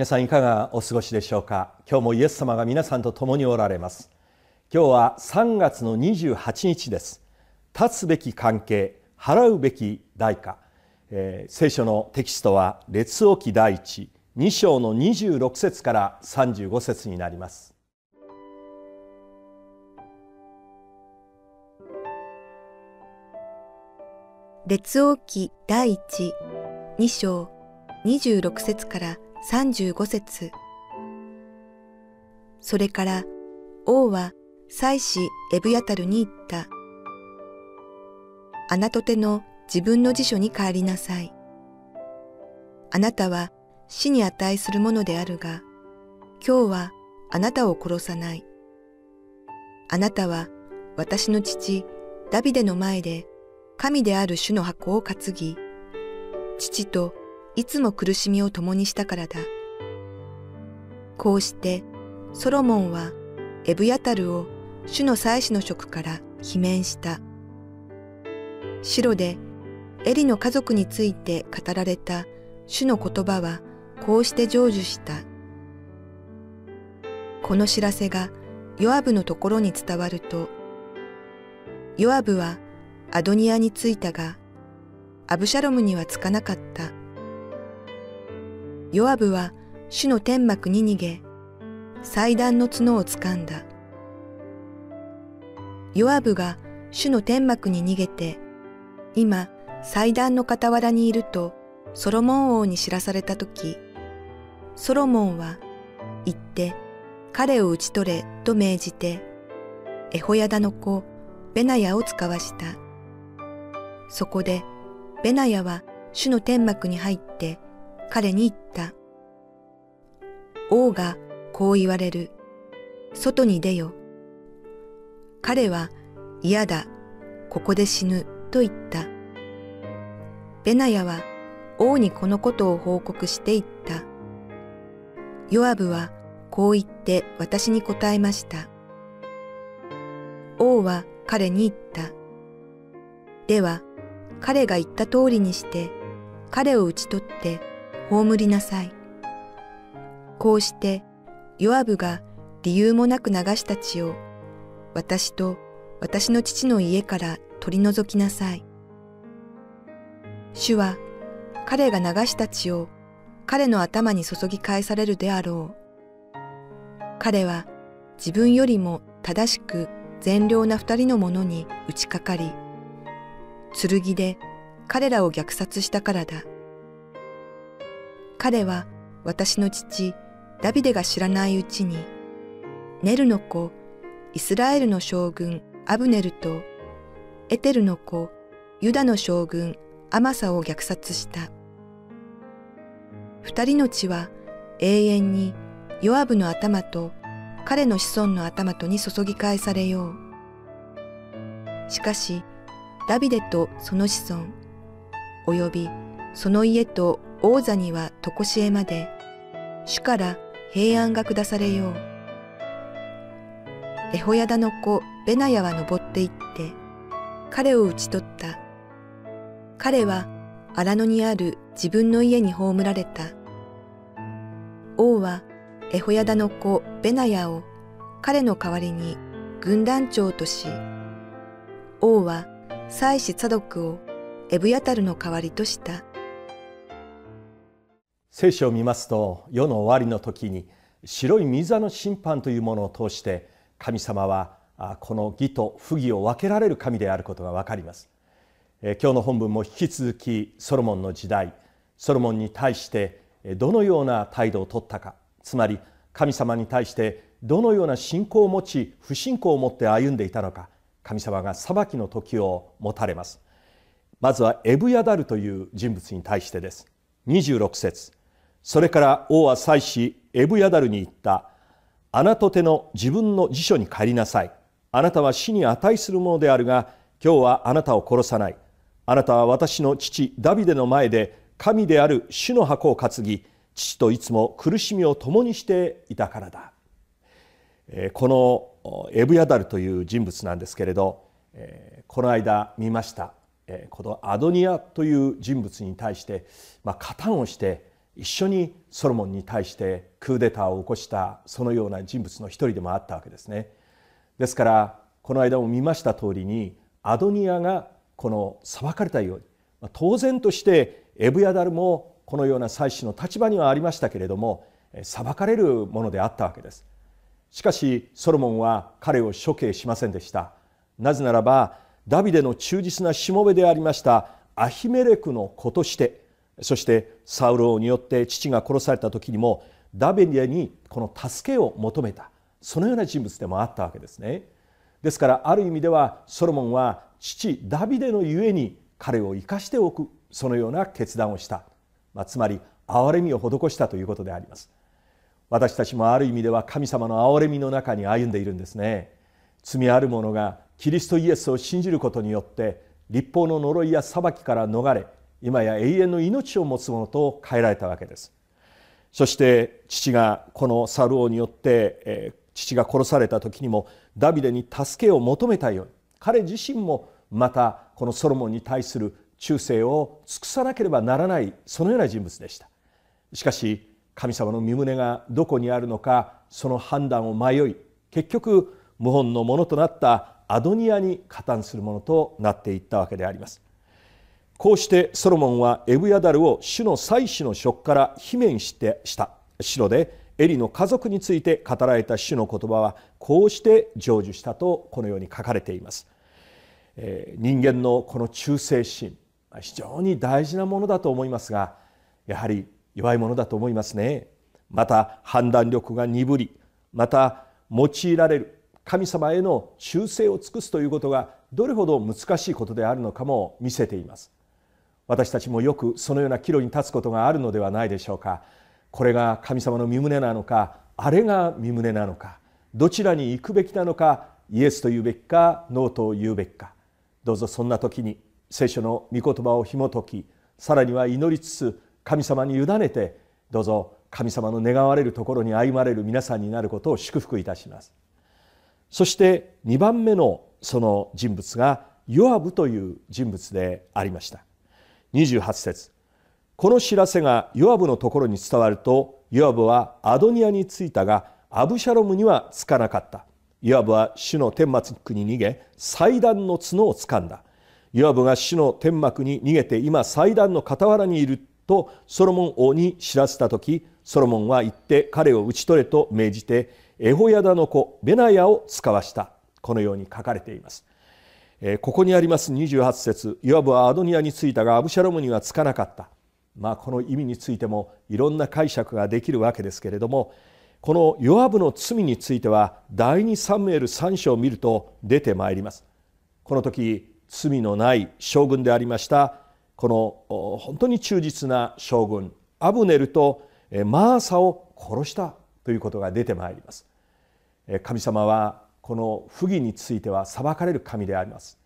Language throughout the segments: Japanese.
皆さんいかがお過ごしでしょうか？今日もイエス様が皆さんと共におられます。今日は3月の28日です。立つべき関係払うべき代価、えー、聖書のテキストは列王記第一2章の26節から35節になります。列王記第一2章26節から35節それから王は祭司エブヤタルに言った。あなとての自分の辞書に帰りなさい。あなたは死に値するものであるが、今日はあなたを殺さない。あなたは私の父ダビデの前で神である主の箱を担ぎ、父といつも苦しみを共にしたからだ。こうしてソロモンはエブヤタルを主の祭司の職から罷免した。白でエリの家族について語られた主の言葉はこうして成就した。この知らせがヨアブのところに伝わると、ヨアブはアドニアに着いたが、アブシャロムには着かなかった。ヨアブは主の天幕に逃げ、祭壇の角を掴んだ。ヨアブが主の天幕に逃げて、今祭壇の傍らにいるとソロモン王に知らされたとき、ソロモンは行って彼を討ち取れと命じて、エホヤダの子ベナヤを使わした。そこでベナヤは主の天幕に入って彼に言った。王がこう言われる。外に出よ。彼は嫌だ。ここで死ぬ。と言った。ベナヤは王にこのことを報告して言った。ヨアブはこう言って私に答えました。王は彼に言った。では彼が言った通りにして彼を討ち取って葬りなさい。こうしてヨアブが理由もなく流した血を私と私の父の家から取り除きなさい。主は彼が流した血を彼の頭に注ぎ返されるであろう。彼は自分よりも正しく善良な二人の者に打ちかかり、剣で彼らを虐殺したからだ。彼は私の父ダビデが知らないうちに、ネルの子イスラエルの将軍アブネルとエテルの子ユダの将軍アマサを虐殺した。二人の血は永遠にヨアブの頭と彼の子孫の頭とに注ぎ返されよう。しかし、ダビデとその子孫、およびその家と王座にはとこしえまで、主から平安が下されよう。エホヤダの子ベナヤは登って行って、彼を討ち取った。彼は荒野にある自分の家に葬られた。王はエホヤダの子ベナヤを彼の代わりに軍団長とし、王は祭司サドクをエブヤタルの代わりとした。聖書を見ますと世の終わりの時に白い御座の審判というものを通して神様はこの義と不義を分けられる神であることが分かります。今日の本文も引き続きソロモンの時代ソロモンに対してどのような態度をとったか。つまり神様に対してどのような信仰を持ち不信仰を持って歩んでいたのか。神様が裁きの時を持たれます。まずはエブヤダルという人物に対してです。26節。それから王は祭司エブヤダルに言った。あなた手の自分の辞書に帰りなさい。あなたは死に値するものであるが今日はあなたを殺さない。あなたは私の父ダビデの前で神である主の箱を担ぎ父といつも苦しみを共にしていたからだ。このエブヤダルという人物なんですけれどこの間見ました。このアドニアという人物に対して、まあ、加担をして一緒にソロモンに対してクーデターを起こしたそのような人物の一人でもあったわけですね。ですからこの間も見ました通りにアドニアがこの裁かれたように当然としてエブヤダルもこのような祭司の立場にはありましたけれども裁かれるものであったわけです。しかしソロモンは彼を処刑しませんでした。なぜならばダビデの忠実なしもべでありましたアヒメレクの子としてそしてサウロによって父が殺された時にもダビデにこの助けを求めた。そのような人物でもあったわけですね。ですからある意味ではソロモンは父ダビデのゆえに彼を生かしておくそのような決断をした、まあ、つまり憐れみを施したということであります。私たちもある意味では神様の憐れみの中に歩んでいるんですね。罪ある者がキリストイエスを信じることによって立法の呪いや裁きから逃れ今や永遠の命を持つ者と変えられたわけです。そして父がこのサル王によって、父が殺された時にもダビデに助けを求めたように彼自身もまたこのソロモンに対する忠誠を尽くさなければならないそのような人物でした。しかし神様の身旨がどこにあるのかその判断を迷い結局謀反のものとなったアドニアに加担するものとなっていったわけであります。こうしてソロモンはエブヤダルを主の祭司の職から罷免してした。城でエリの家族について語られた主の言葉はこうして成就したとこのように書かれています、えー、人間のこの忠誠心非常に大事なものだと思いますがやはり弱いものだと思いますね。また判断力が鈍りまた用いられる神様への忠誠を尽くすということがどれほど難しいことであるのかも見せています。私たちもよくそのような岐路に立つことがあるのではないでしょうか。これが神様の身旨なのかあれが身旨なのかどちらに行くべきなのかイエスと言うべきかノーと言うべきか。どうぞそんな時に聖書の御言葉を紐解きさらには祈りつつ神様に委ねてどうぞ神様の願われるところに歩まれる皆さんになることを祝福いたします。そして2番目のその人物がヨアブという人物でありました。28節。この知らせがヨアブのところに伝わるとヨアブはアドニアに着いたがアブシャロムには着かなかった。ヨアブは主の天幕に逃げ祭壇の角を掴んだ。ヨアブが主の天幕に逃げて今祭壇の傍らにいるとソロモン王に知らせた時ソロモンは行って彼を討ち取れと命じてエホヤダの子ベナヤを使わした。このように書かれています、えここにあります28節いわばアドニアについたがアブシャロムにはつかなかった。まあこの意味についてもいろんな解釈ができるわけですけれどもこのヨアブの罪については第2サムエル3章を見ると出てまいります。この時罪のない将軍でありましたこの本当に忠実な将軍アブネルとマーサを殺したということが出てまいります。神様はこの不義については裁かれる神であります。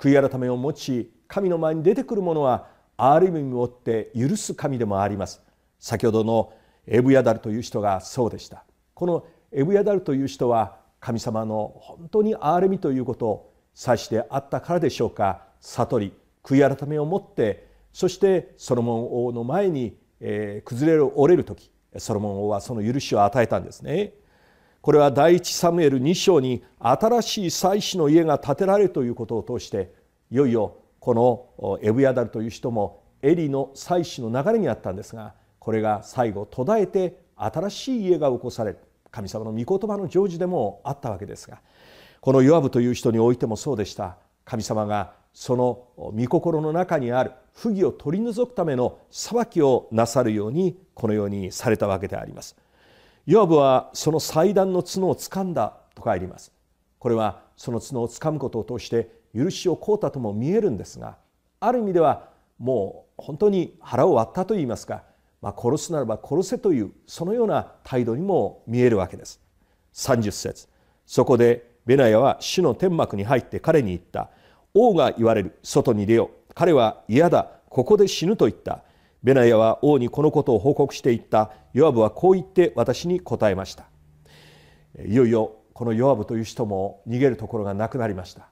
悔い改めを持ち神の前に出てくる者はある意味をって許す神でもあります。先ほどのエブヤダルという人がそうでした。このエブヤダルという人は神様の本当に憐れみということを指してあったからでしょうか。悟り悔い改めを持ってそしてソロモン王の前に、えー、崩れる折れる時ソロモン王はその許しを与えたんですね。これは第一サムエル2章に新しい祭司の家が建てられるということを通していよいよこのエブヤダルという人もエリの祭司の流れにあったんですがこれが最後途絶えて新しい家が起こされ神様の御言葉の成就でもあったわけですがこのヨアブという人においてもそうでした神様がその御心の中にある不義を取り除くための裁きをなさるようにこのようにされたわけであります。ヨアブはその祭壇の角を掴んだと帰ります。これはその角をつかむことを通して許しを請うたとも見えるんですがある意味ではもう本当に腹を割ったといいますか、まあ、殺すならば殺せというそのような態度にも見えるわけです。30節。そこでベナヤは主の天幕に入って彼に言った。王が言われる。外に出よ。う彼は嫌だ。ここで死ぬと言った。ベナヤは王にこのことを報告していった。ヨアブはこう言って私に答えました。いよいよこのヨアブという人も逃げるところがなくなりました。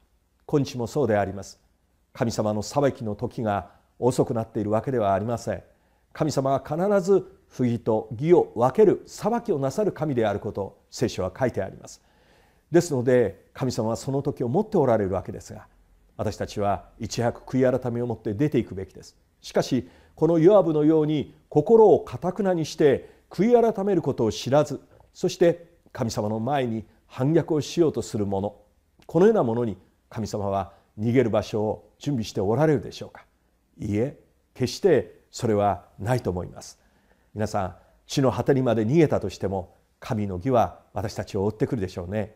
今日もそうであります。神様の裁きの時が遅くなっているわけではありません。神様は必ず不義と義を分ける裁きをなさる神であること聖書は書いてあります。ですので神様はその時を持っておられるわけですが私たちはいち早く悔い改めを持って出ていくべきです。しかしこのヨアブのように心をかたくなにして悔い改めることを知らずそして神様の前に反逆をしようとする者このようなものに神様は逃げる場所を準備しておられるでしょうか。いいえ決してそれはないと思います。皆さん地の果てにまで逃げたとしても神の義は私たちを追ってくるでしょうね。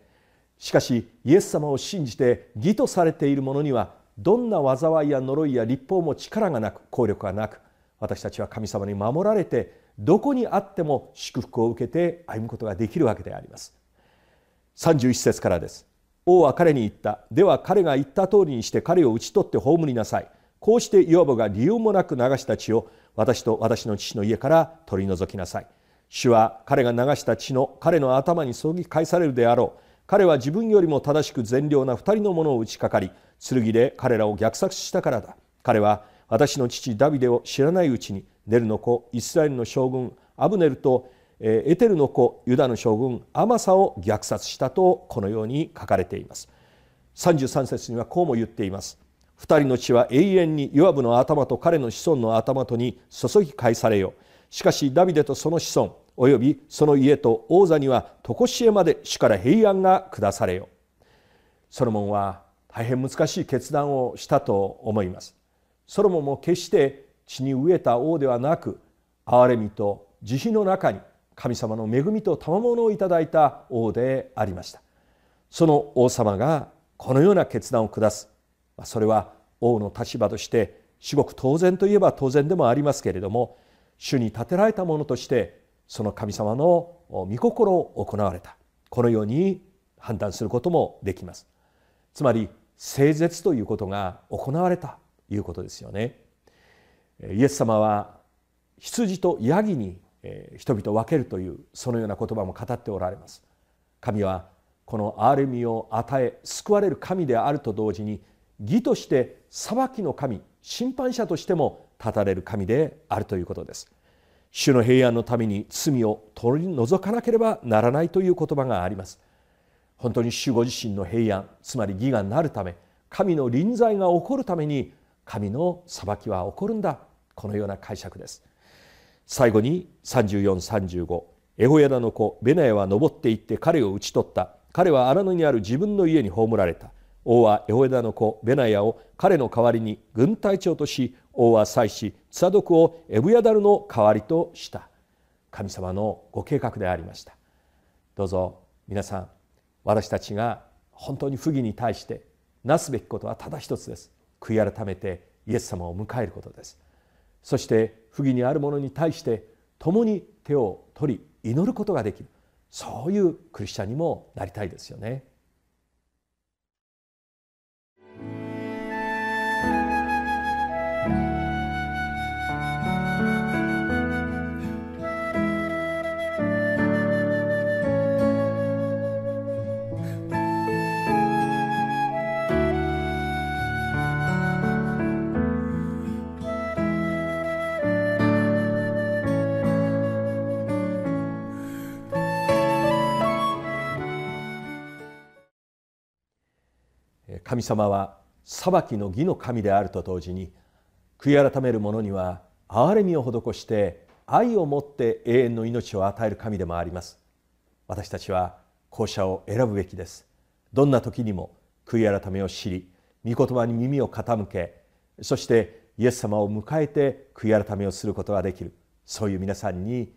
しかしイエス様を信じて義とされている者にはどんな災いや呪いや立法も力がなく効力がなく私たちは神様に守られてどこにあっても祝福を受けて歩むことができるわけであります。31節からです。王は彼に言った。では彼が言った通りにして彼を討ち取って葬りなさい。こうしてヨアブが理由もなく流した血を私と私の父の家から取り除きなさい。主は彼が流した血の彼の頭にそぎ返されるであろう。彼は自分よりも正しく善良な二人の者を打ちかかり剣で彼らを虐殺したからだ。彼は私の父ダビデを知らないうちにネルの子イスラエルの将軍アブネルとエテルの子ユダの将軍アマサを虐殺したとこのように書かれています。33節にはこうも言っています。二人の血は永遠にヨアブの頭と彼の子孫の頭とに注ぎ返されよ。しかしダビデとその子孫およびその家と王座には常しえまで主から平安が下されよ。ソロモンは大変難しい決断をしたと思います。ソロモンも決して血に飢えた王ではなく憐れみと慈悲の中に神様の恵みと賜物をいただいた王でありました。その王様がこのような決断を下す。それは王の立場として至極当然といえば当然でもありますけれども主に立てられたものとしてその神様の御心を行われた。このように判断することもできます。つまり聖絶ということが行われた。いうことですよね。イエス様は羊とヤギに人々を分けるというそのような言葉も語っておられます。神はこの憐れみを与え救われる神であると同時に義として裁きの神審判者としても立たれる神であるということです。主の平安のために罪を取り除かなければならないという言葉があります。本当に主ご自身の平安つまり義がなるため神の臨在が起こるために神の裁きは起こるんだ。このような解釈です。最後に3435エホヤダの子ベナヤは登っていって彼を討ち取った。彼は荒野にある自分の家に葬られた。王はエホヤダの子ベナヤを彼の代わりに軍隊長とし王は祭司ツサドクをエブヤダルの代わりとした。神様のご計画でありました。どうぞ皆さん私たちが本当に不義に対してなすべきことはただ一つです。悔い改めてイエス様を迎えることです。そして不義にある者に対して共に手を取り祈ることができる。そういうクリスチャンにもなりたいですよね。神様は裁きの義の神であると同時に悔い改める者には憐れみを施して愛を持って永遠の命を与える神でもあります。私たちは後者を選ぶべきです。どんな時にも悔い改めを知り御言葉に耳を傾けそしてイエス様を迎えて悔い改めをすることができる。そういう皆さんに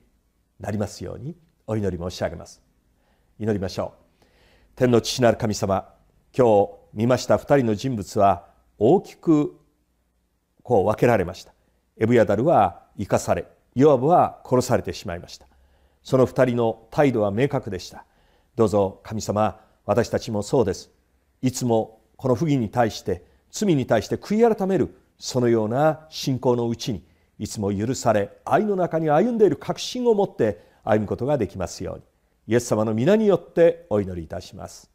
なりますようにお祈り申し上げます。祈りましょう。天の父なる神様今日見ました二人の人物は大きくこう分けられました。エブヤダルは生かされヨアブは殺されてしまいました。その二人の態度は明確でした。どうぞ神様私たちもそうです。いつもこの不義に対して罪に対して悔い改めるそのような信仰のうちにいつも許され愛の中に歩んでいる確信を持って歩むことができますように。イエス様の皆によってお祈りいたします。